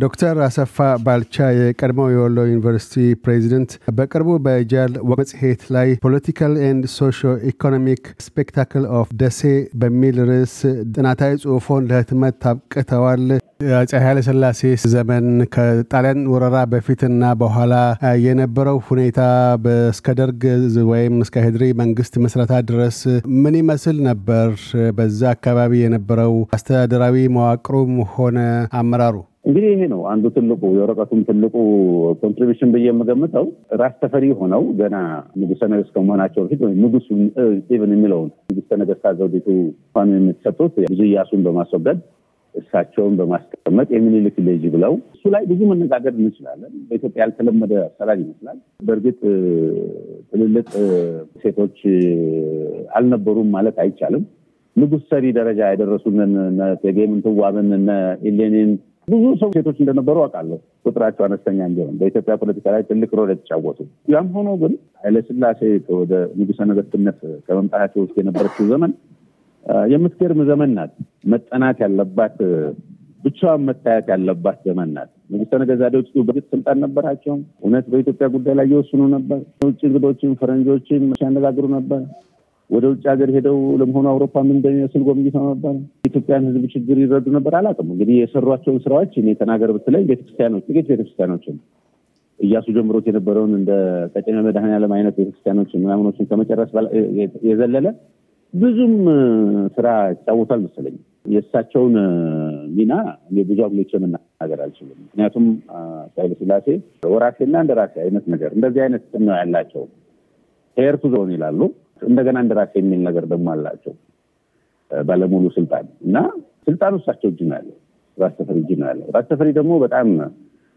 ዶክተር አሰፋ ባልቻ የቀድሞው የወሎ ዩኒቨርሲቲ ፕሬዚደንት በቅርቡ በጃል መጽሔት ላይ Political and Socio Economic Spectacle of Dessie በሚል ርዕስ ጥናታዊ ጽሑፎን ለህትመት አብቅተዋል። አፄ ኃይለ ሥላሴ ዘመን ከጣሊያን ወረራ በፊትና በኋላ የነበረው ሁኔታ እስከ ደርግ ወይም እስከ ህድሪ መንግስት መስረታ ድረስ ምን ይመስል ነበር? በዛ አካባቢ የነበረው አስተዳደራዊ መዋቅሩም ሆነ አመራሩ እንግዲህ ይሄ ነው አንዱ ትልቁ የወረቀቱም ትልቁ contribution ብዬ የምገምተው ራስ ተፈሪ ሆነው ገና ንጉሰ ነገስት ከመሆናቸው በፊት ወይም ንጉሱ even የሚለውን ንጉሰ ነገስታት ዘውዲቱ እንኳን የሚሰጡት ብዙ እያሱን በማስወገድ እሳቸውን በማስቀመጥ የሚኒልክ ልጅ ብለው እሱ ላይ ብዙ መነጋገር እንችላለን። በኢትዮጵያ ያልተለመደ አሰራር ይመስላል። በእርግጥ ትልልቅ ሴቶች አልነበሩም ማለት አይቻልም። ንጉሥ ሰሪ ደረጃ የደረሱንን እቴጌ ምንትዋብን እነ ኢሌኒን ብዙ ሰው ሴቶች እንደነበሩ አውቃለሁ። ቁጥራቸው አነስተኛ እንዲሆን በኢትዮጵያ ፖለቲካ ላይ ትልቅ ሮል የተጫወቱ። ያም ሆኖ ግን ኃይለስላሴ ወደ ንጉሰ ነገስትነት ከመምጣታቸው ውስጥ የነበረችው ዘመን የምትገርም ዘመን ናት። መጠናት ያለባት ብቻዋን መታየት ያለባት ዘመን ናት። ንጉሰ ነገስት ዛዴዎቹ በግጥ ስልጣን ነበራቸው። እውነት በኢትዮጵያ ጉዳይ ላይ ይወስኑ ነበር። ውጭ እንግዶችን፣ ፈረንጆችን ሲያነጋግሩ ነበር። ወደ ውጭ ሀገር ሄደው ለመሆኑ አውሮፓ ምን እንደሚመስል ጎብኝተው ነበር። የኢትዮጵያን ሕዝብ ችግር ይረዱ ነበር። አላውቅም እንግዲህ የሰሯቸውን ስራዎች እኔ ተናገር ብትለኝ ቤተክርስቲያኖች፣ ጥቂት ቤተክርስቲያኖችን እያሱ ጀምሮት የነበረውን እንደ ቀጨኔ መድኃኔዓለም አይነት ቤተክርስቲያኖችን ምናምኖችን ከመጨረስ የዘለለ ብዙም ስራ ይጫወታል መሰለኝ። የእሳቸውን ሚና ብዙ አብሎች መናገር አልችልም። ምክንያቱም ኃይለ ሥላሴ ወራሴና እንደ ራሴ አይነት ነገር እንደዚህ አይነት ነው ያላቸው። ሄርቱ ዞን ይላሉ እንደገና እንደራሴ የሚል ነገር ደግሞ አላቸው። ባለሙሉ ስልጣን እና ስልጣኑ እሳቸው እጅ ነው ያለው፣ ራስ ተፈሪ እጅ ነው ያለው። ራስ ተፈሪ ደግሞ በጣም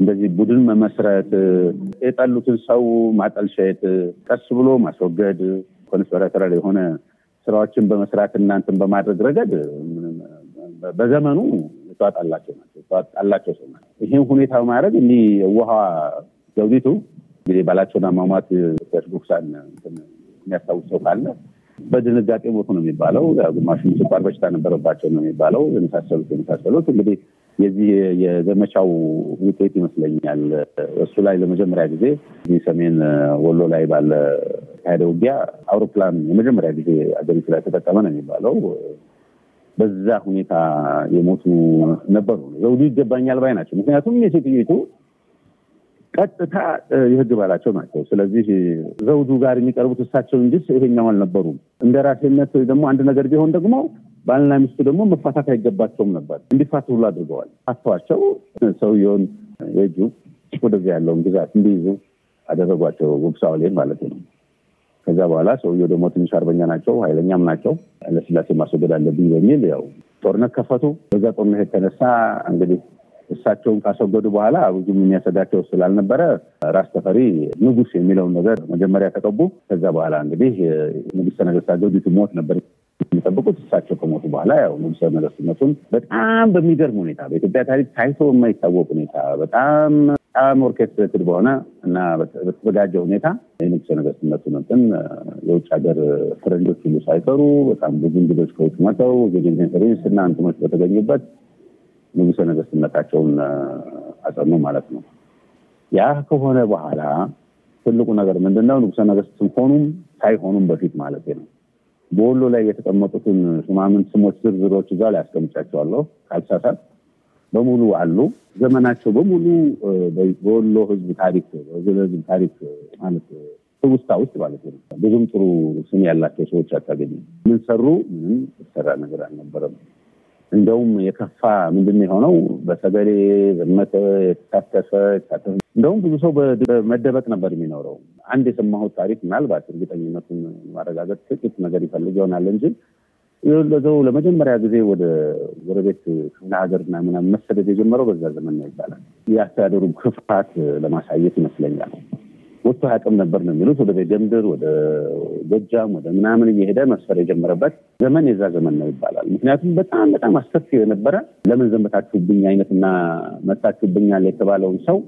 እንደዚህ ቡድን መመስረት፣ የጠሉትን ሰው ማጠልሸት፣ ቀስ ብሎ ማስወገድ፣ conspiratorial የሆነ ስራዎችን በመስራት እና እንትን በማድረግ ረገድ በዘመኑ የተዋጣላቸው ናቸው የተዋጣላቸው ሰው ናቸው። ይህን ሁኔታ ማድረግ እንዲህ ውሃ ዘውዲቱ እንግዲህ ባላቸውን አሟሟት ጉክሳን የሚያስታውስ ሰው ካለ በድንጋጤ ሞቱ ነው የሚባለው። ግማሹም ስኳር በሽታ ነበረባቸው ነው የሚባለው። የመሳሰሉት የመሳሰሉት እንግዲህ የዚህ የዘመቻው ውጤት ይመስለኛል። እሱ ላይ ለመጀመሪያ ጊዜ እዚህ ሰሜን ወሎ ላይ ባለ ካሄደ ውጊያ አውሮፕላን የመጀመሪያ ጊዜ አገሪቱ ላይ ተጠቀመ ነው የሚባለው። በዛ ሁኔታ የሞቱ ነበሩ። ዘውዱ ይገባኛል ባይ ናቸው። ምክንያቱም የሴትዮቱ ቀጥታ የህግ ባላቸው ናቸው። ስለዚህ ዘውዱ ጋር የሚቀርቡት እሳቸው እንጂ ይሄኛው አልነበሩም። እንደ ራሴነት ደግሞ አንድ ነገር ቢሆን ደግሞ ባልና ሚስቱ ደግሞ መፋታት አይገባቸውም ነበር። እንዲፋቱ ሁሉ አድርገዋል። አተዋቸው ሰውየውን የእጁ ወደዚያ ያለውን ግዛት እንዲይዙ አደረጓቸው። ጉብሳውሌን ማለት ነው። ከዛ በኋላ ሰውየው ደግሞ ትንሽ አርበኛ ናቸው፣ ኃይለኛም ናቸው። ለስላሴ ማስወገድ አለብኝ በሚል ያው ጦርነት ከፈቱ። በዛ ጦርነት የተነሳ እንግዲህ እሳቸውን ካስወገዱ በኋላ ብዙም የሚያሰጋቸው ስላልነበረ ራስ ተፈሪ ንጉስ የሚለውን ነገር መጀመሪያ ተቀቡ። ከዛ በኋላ እንግዲህ ንጉሰ ነገስታት ዘውዲቱ ሞት ነበር የሚጠብቁት። እሳቸው ከሞቱ በኋላ ያው ንጉሰ ነገስትነቱን በጣም በሚገርም ሁኔታ በኢትዮጵያ ታሪክ ታይቶ የማይታወቅ ሁኔታ በጣም በጣም orchestrated በሆነ እና በተዘጋጀ ሁኔታ የንጉሰ ነገስትነቱን እንትን የውጭ ሀገር ፈረንጆች ሁሉ ሳይቀሩ በጣም ብዙ እንግዶች ከውጭ መተው dignitaries እና እንትኖች በተገኙበት ንጉሰ ነገስትነታቸውን አጸኑ ማለት ነው። ያ ከሆነ በኋላ ትልቁ ነገር ምንድነው? ንጉሰ ነገስት ሆኑም ሳይሆኑም በፊት ማለት ነው በወሎ ላይ የተቀመጡትን ሹማምንት ስሞች ዝርዝሮች እዛ ላይ አስቀምጫቸዋለሁ ካልሳሳት በሙሉ አሉ። ዘመናቸው በሙሉ በወሎ ህዝብ ታሪክ ህዝብ ታሪክ ማለት ትውስታ ውስጥ ማለት ነው ብዙም ጥሩ ስም ያላቸው ሰዎች አታገኝም። ምን ሰሩ? ምንም የተሰራ ነገር አልነበረም። እንደውም የከፋ ምንድን የሆነው በሰገሌ ዘመተ የተሳተፈ የተሳተፈ እንደውም ብዙ ሰው በመደበቅ ነበር የሚኖረው። አንድ የሰማሁት ታሪክ ምናልባት እርግጠኝነቱን ማረጋገጥ ጥቂት ነገር ይፈልግ ይሆናል እንጂ የወለደው ለመጀመሪያ ጊዜ ወደ ጎረቤት ክፍለ ሀገርና ምናምን መሰደድ የጀመረው በዛ ዘመን ነው ይባላል። የአስተዳደሩ ክፋት ለማሳየት ይመስለኛል። ወጥቶ አያውቅም ነበር ነው የሚሉት። ወደ ቤገምድር፣ ወደ ጎጃም፣ ወደ ምናምን እየሄደ መስፈር የጀመረበት ዘመን የዛ ዘመን ነው ይባላል። ምክንያቱም በጣም በጣም አስከፊ የነበረ ለምን ዘመታችሁብኝ አይነትና መታችሁብኛል የተባለውን ሰው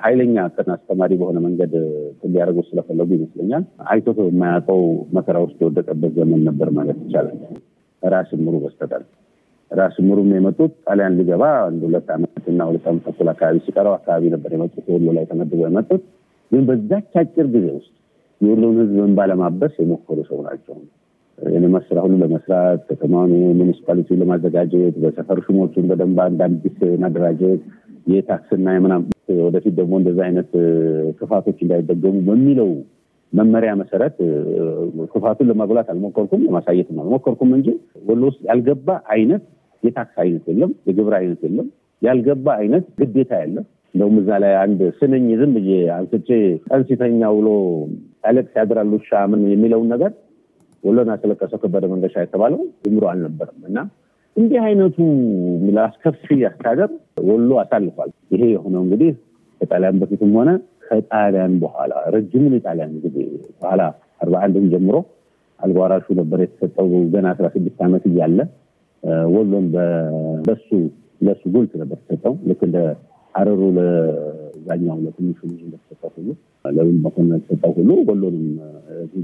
ኃይለኛ ቀን አስተማሪ በሆነ መንገድ ሊያደርጉ ስለፈለጉ ይመስለኛል አይቶት የማያውቀው መከራ ውስጥ የወደቀበት ዘመን ነበር ማለት ይቻላል። ራስ ምሩ በስተቀር ራስ ምሩም የመጡት ጣሊያን ሊገባ አንድ ሁለት ዓመት እና ሁለት ዓመት ተኩል አካባቢ ሲቀረው አካባቢ ነበር የመጡት ወሎ ላይ ተመድበው የመጡት ግን በዛች አጭር ጊዜ ውስጥ የወሎን ሕዝብ እንባ ለማበስ የሞከሩ ሰው ናቸው። ስራ ሁሉ ለመስራት ከተማውን ሙኒሲፓሊቲ ለማዘጋጀት በሰፈር ሹሞቹን በደንብ አንድ ማደራጀት የታክስና የምናምን ወደፊት ደግሞ እንደዚህ አይነት ክፋቶች እንዳይደገሙ በሚለው መመሪያ መሰረት ክፋቱን ለማጉላት አልሞከርኩም፣ ለማሳየትም አልሞከርኩም እንጂ ወሎ ውስጥ ያልገባ አይነት የታክስ አይነት የለም፣ የግብር አይነት የለም፣ ያልገባ አይነት ግዴታ የለም። እንደውም እዛ ላይ አንድ ስንኝ ዝም ብዬ አንስቼ ቀን ሲተኛ ውሎ ያለቅስ ያድራል ውሻ ምን የሚለውን ነገር ወሎን ያስለቀሰው ከበደ መንገሻ የተባለው ጀምሮ አልነበረም። እና እንዲህ አይነቱ አስከፊ አስተዳደር ወሎ አሳልፏል። ይሄ የሆነው እንግዲህ ከጣሊያን በፊትም ሆነ ከጣሊያን በኋላ ረጅምን የጣሊያን ጊዜ በኋላ አርባ አንድም ጀምሮ አልጓራሹ ነበር የተሰጠው። ገና አስራ ስድስት ዓመት እያለ ወሎን በሱ ለሱ ጉልት ነበር የተሰጠው። ልክ እንደ ሀረሩ ለዛኛው ለትንሹ ልጅ እንደተሰጠው ሁሉ ለምን መኮንን የተሰጠው ሁሉ ወሎንም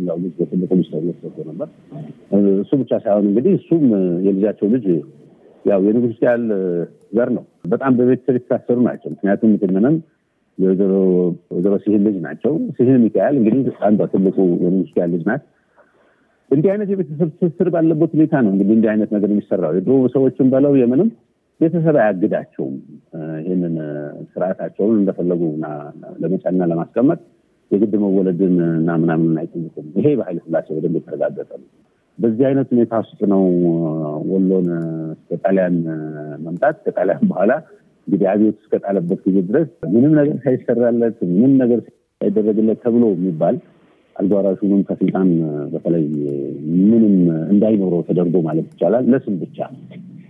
ኛው ልጅ በትልቁ ልጅ ተብሎ ተሰጥቶ ነበር። እሱ ብቻ ሳይሆን እንግዲህ እሱም የልጃቸው ልጅ ያው የንጉስ ያህል ዘር ነው። በጣም በቤተሰብ የተሳሰሩ ናቸው። ምክንያቱም ምትምንም የወይዘሮ ሲህን ልጅ ናቸው። ሲህን ሚካኤል እንግዲህ አንዷ ትልቁ የንጉስ ያህል ልጅ ናት። እንዲህ አይነት የቤተሰብ ትስስር ባለበት ሁኔታ ነው እንግዲህ እንዲህ አይነት ነገር የሚሰራው የድሮ ሰዎችን በለው የምንም ቤተሰብ አያግዳቸውም። ይህንን ስርዓታቸውን እንደፈለጉ ለመጫና ለማስቀመጥ የግድ መወለድን እና ምናምን አይጠይቁም። ይሄ በኃይለ ሥላሴ በደንብ የተረጋገጠ ነው። በዚህ አይነት ሁኔታ ውስጥ ነው ወሎን እስከ መምጣት ከጣሊያን በኋላ እንግዲህ አብዮት እስከጣለበት ጊዜ ድረስ ምንም ነገር ሳይሰራለት ምንም ነገር ሳይደረግለት ተብሎ የሚባል አልጓራሹንም ከስልጣን በተለይ ምንም እንዳይኖረው ተደርጎ ማለት ይቻላል ለስም ብቻ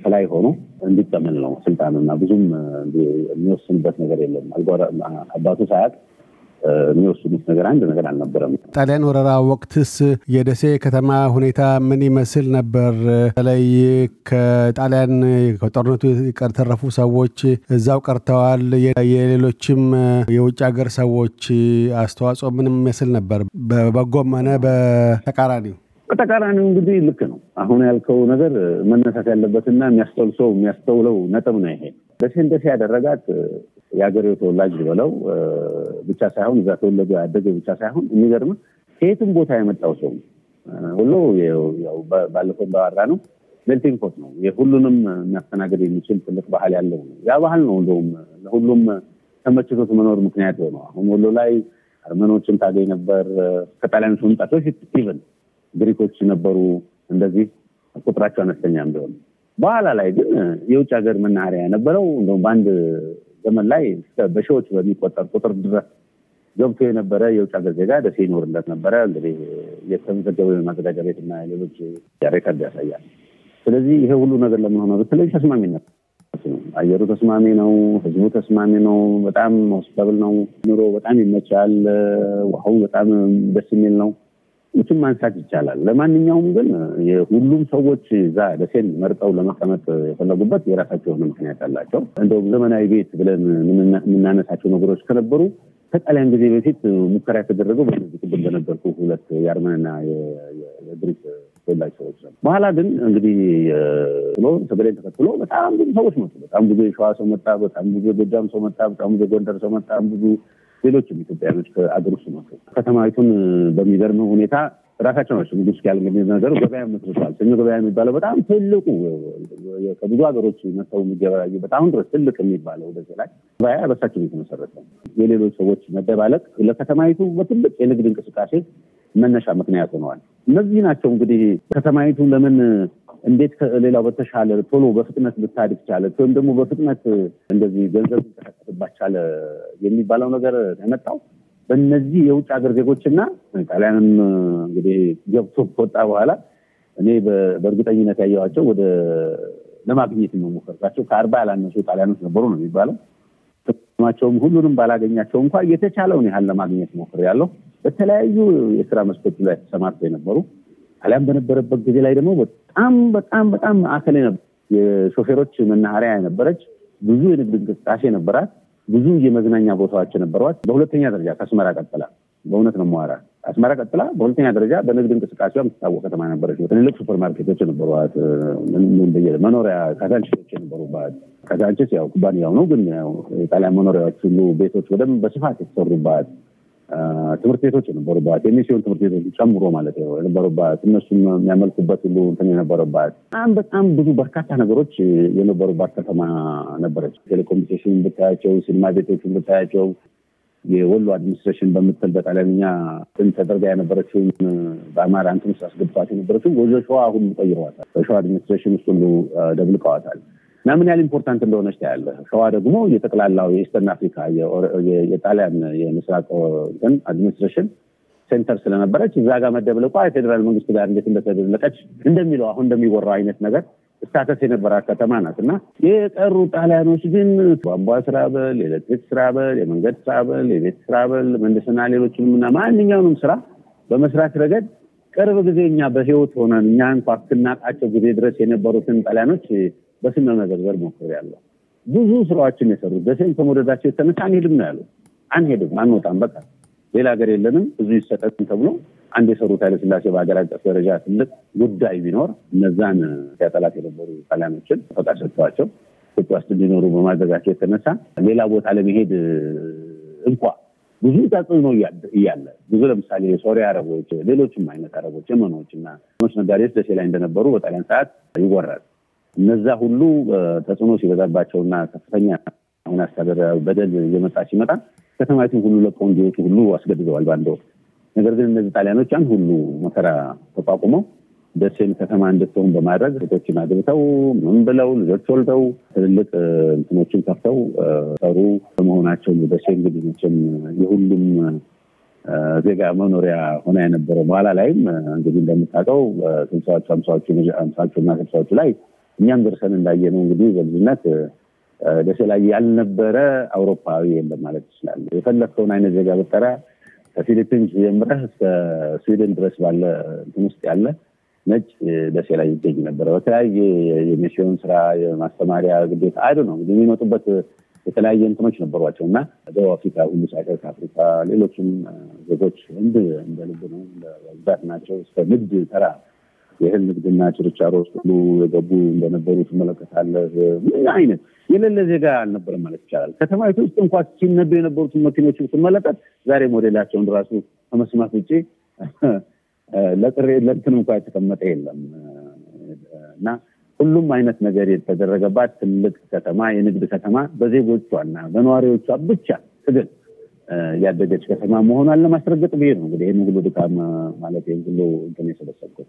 ከላይ ሆኖ እንዲጠመን ነው ስልጣንና ብዙም የሚወስንበት ነገር የለም። አባቱ ሳያት የሚወስኑት ነገር አንድ ነገር አልነበረም። ጣሊያን ወረራ ወቅትስ የደሴ ከተማ ሁኔታ ምን ይመስል ነበር? በተለይ ከጣሊያን ከጦርነቱ የተረፉ ሰዎች እዛው ቀርተዋል። የሌሎችም የውጭ ሀገር ሰዎች አስተዋጽኦ ምን ይመስል ነበር? በበጎም ሆነ በተቃራኒው በተቃራኒው እንግዲህ ልክ ነው። አሁን ያልከው ነገር መነሳት ያለበትና የሚያስተውል የሚያስተውለው ነጥብ ነው። ይሄ ደሴን ደሴ ያደረጋት የሀገሬው ተወላጅ ብለው ብቻ ሳይሆን እዛ ተወለደ ያደገ ብቻ ሳይሆን የሚገርም ከየትም ቦታ የመጣው ሰው ሁሉ ባለፈው እንዳወራ ነው melting pot ነው። የሁሉንም የሚያስተናገድ የሚችል ትልቅ ባህል ያለው ነው። ያ ባህል ነው እንደውም ለሁሉም ተመችቶት መኖር ምክንያት ነው። አሁን ወሎ ላይ አርመኖችን ታገኝ ነበር ከጣሊያኖች መምጣት even ግሪኮች ነበሩ። እንደዚህ ቁጥራቸው አነስተኛም ቢሆን በኋላ ላይ ግን የውጭ ሀገር መናኸሪያ የነበረው እንደውም በአንድ ዘመን ላይ በሺዎች በሚቆጠር ቁጥር ድረስ ገብቶ የነበረ የውጭ ሀገር ዜጋ ደሴ ይኖርለት ነበረ። እንግዲህ የተመዘገበው የማዘጋጃ ቤትና ሌሎች record ያሳያል። ስለዚህ ይሄ ሁሉ ነገር ለምን ሆነ ብትለኝ ተስማሚነት አየሩ ተስማሚ ነው። ህዝቡ ተስማሚ ነው። በጣም hospitable ነው። ኑሮ በጣም ይመቻል። ውሃው በጣም ደስ የሚል ነው። ምችም ማንሳት ይቻላል። ለማንኛውም ግን የሁሉም ሰዎች እዛ ደሴን መርጠው ለመቀመጥ የፈለጉበት የራሳቸው የሆነ ምክንያት አላቸው። እንደውም ዘመናዊ ቤት ብለን የምናነሳቸው ነገሮች ከነበሩ ከጣሊያን ጊዜ በፊት ሙከራ የተደረገው በነዚህ ቅድም በነበርኩ ሁለት የአርመንና የግሪክ ተወላጅ ሰዎች ነው። በኋላ ግን እንግዲህ ብሎ ሰገሌን ተከትሎ በጣም ብዙ ሰዎች መጡ። በጣም ብዙ የሸዋ ሰው መጣ። በጣም ብዙ የጎጃም ሰው መጣ። በጣም ብዙ የጎንደር ሰው መጣ። ብዙ ሌሎችም ኢትዮጵያኖች ከአገር ውስጥ መጡ። ከተማዊቱን በሚገርም ሁኔታ ራሳቸው ናቸው ንጉስ ያል ነገሩ ገበያ መስርተዋል። ሰኞ ገበያ የሚባለው በጣም ትልቁ ከብዙ ሀገሮች መጥተው የሚገበያዩበት አሁን ድረስ ትልቅ የሚባለው ወደዚህ ላይ ገበያ በሳቸው የተመሰረተ የሌሎች ሰዎች መደባለቅ ለከተማይቱ በትልቅ የንግድ እንቅስቃሴ መነሻ ምክንያት ሆነዋል። እነዚህ ናቸው እንግዲህ ከተማይቱ ለምን እንዴት ከሌላው በተሻለ ቶሎ በፍጥነት ልታድግ ቻለች ወይም ደግሞ በፍጥነት እንደዚህ ገንዘብ ሊንቀሳቀስባት ቻለ የሚባለው ነገር የመጣው በእነዚህ የውጭ ሀገር ዜጎችና ጣሊያንም እንግዲህ ገብቶ ከወጣ በኋላ እኔ በእርግጠኝነት ያየኋቸው ወደ ለማግኘት የመሞከርኳቸው ከአርባ ያላነሱ ጣሊያኖች ነበሩ ነው የሚባለው። ማቸውም ሁሉንም ባላገኛቸው እንኳ የተቻለውን ያህል ለማግኘት ሞክር ያለው በተለያዩ የስራ መስኮች ላይ ተሰማርተው የነበሩ ጣሊያን በነበረበት ጊዜ ላይ ደግሞ በጣም በጣም በጣም ማዕከል ነበር። የሾፌሮች መናኸሪያ የነበረች ብዙ የንግድ እንቅስቃሴ ነበራት። ብዙ የመዝናኛ ቦታዎች ነበሯት። በሁለተኛ ደረጃ ከአስመራ ቀጥላ በእውነት ነው መዋራ አስመራ ቀጥላ በሁለተኛ ደረጃ በንግድ እንቅስቃሴዋ የምትታወቅ ከተማ ነበረች። ትልልቅ ሱፐር ማርኬቶች የነበሯት፣ መኖሪያ ካዛንቺሶች የነበሩባት። ካዛንቺስ ያው ኩባንያው ነው፣ ግን የጣሊያን መኖሪያዎች ሁሉ ቤቶች በደንብ በስፋት የተሰሩባት ትምህርት ቤቶች የነበሩባት የሚስዮን ትምህርት ቤቶች ጨምሮ ማለት ነው የነበሩባት እነሱም የሚያመልኩበት ሁሉ እንትን የነበረባት በጣም በጣም ብዙ በርካታ ነገሮች የነበሩባት ከተማ ነበረች። ቴሌኮሙኒኬሽን ብታያቸው፣ ሲኒማ ቤቶችን ብታያቸው የወሎ administration በምትል በጣሊያንኛ እንትን ተደርጋ የነበረችውን በአማራ እንትን ውስጥ አስገብቷት የነበረችው ወደ ሸዋ ሁሉ ቀይረዋታል። በሸዋ administration ውስጥ ሁሉ ደብልቀዋታል። እና ምን ያህል important እንደሆነች ታያለህ። ሸዋ ደግሞ የጠቅላላው የ Eastern Africa የጣሊያን የምስራቅ administration center ስለነበረች እዛ ጋር መደብለቋ የፌዴራል መንግስት ጋር እንዴት እንደተደብለቀች እንደሚለው አሁን እንደሚወራው አይነት ነገር status የነበራት ከተማ ናት እና የቀሩ ጣሊያኖች ግን ቧንቧ ስራ በል፣ የኤሌክትሪክ ስራ በል፣ የመንገድ ስራ በል፣ የቤት ስራ በል፣ ምህንድስና፣ ሌሎችንም እና ማንኛውንም ስራ በመስራት ረገድ ቅርብ ጊዜ እኛ በህይወት ሆነን እኛ እንኳ እስክናውቃቸው ጊዜ ድረስ የነበሩትን ጣሊያኖች በስም መዘርዘር ሞክሬያለሁ። ብዙ ስራዎችን የሰሩት ደሴን ከመውደዳቸው የተነሳ አንሄድም ነው ያሉት። አንሄድም፣ አንወጣም፣ በቃ ሌላ ሀገር የለንም፣ ብዙ ይሰጠን ተብሎ አንድ የሰሩት ኃይለስላሴ በሀገር አቀፍ ደረጃ ትልቅ ጉዳይ ቢኖር እነዛን ሲያጠላት የነበሩ ጣሊያኖችን ፈቃድ ሰጥተዋቸው ኢትዮጵያ ውስጥ እንዲኖሩ በማድረጋቸው የተነሳ ሌላ ቦታ ለመሄድ እንኳ ብዙ ተጽዕኖ እያለ ብዙ ለምሳሌ የሶሪያ አረቦች፣ ሌሎችም አይነት አረቦች፣ የመኖች እና ነጋዴዎች ደሴ ላይ እንደነበሩ በጣሊያን ሰዓት ይወራል። እነዛ ሁሉ ተጽዕኖ ሲበዛባቸውና ከፍተኛ አሁን አስተዳደራዊ በደል እየመጣ ሲመጣ ከተማይቱን ሁሉ ለቀው እንዲወጡ ሁሉ አስገድደዋል በአንድ ወቅት። ነገር ግን እነዚህ ጣሊያኖች ያን ሁሉ መከራ ተቋቁመው ደሴን ከተማ እንድትሆን በማድረግ ሴቶችን አግብተው ምን ብለው ልጆች ወልደው ትልልቅ እንትኖችን ከፍተው ሰሩ በመሆናቸው ደሴ እንግዲህ መቼም የሁሉም ዜጋ መኖሪያ ሆና የነበረው በኋላ ላይም እንግዲህ እንደምታውቀው ስልሳዎቹ አምሳዎቹ እና ስልሳዎቹ ላይ እኛም ደርሰን እንዳየነው እንግዲህ በልጅነት ደሴ ላይ ያልነበረ አውሮፓዊ የለም ማለት ይችላል። የፈለግከውን አይነት ዜጋ ብጠራ ከፊሊፒንስ ጀምረህ እስከ ስዊድን ድረስ ባለ እንትን ውስጥ ያለ ነጭ ደሴ ላይ ይገኝ ነበረ። በተለያየ የሚስዮን ስራ የማስተማሪያ ግዴታ አይዶ ነው የሚመጡበት የተለያየ እንትኖች ነበሯቸው እና ደቡብ አፍሪካ ሁሉ ሳይቀር ከአፍሪካ ሌሎችም ዜጎች ህንድ እንደ ልብ ነው በብዛት ናቸው። እስከ ንግድ ተራ የእህል ንግድና ችርቻሮ ሁሉ የገቡ እንደነበሩ ትመለከታለህ። ምን አይነት የሌለ ዜጋ አልነበረም ማለት ይቻላል። ከተማይቱ ውስጥ እንኳ ሲነዱ የነበሩትን መኪኖች ስትመለከት ዛሬ ሞዴላቸውን ራሱ ከመስማት ውጭ ለእንትን እንኳ የተቀመጠ የለም እና ሁሉም አይነት ነገር የተደረገባት ትልቅ ከተማ፣ የንግድ ከተማ በዜጎቿና በነዋሪዎቿ ብቻ ትግል ያደገች ከተማ መሆኗን ለማስረገጥ ብዬ ነው እንግዲህ ይህን ሁሉ ድካም ማለት ይህን ሁሉ እንትን የሰበሰብኩት።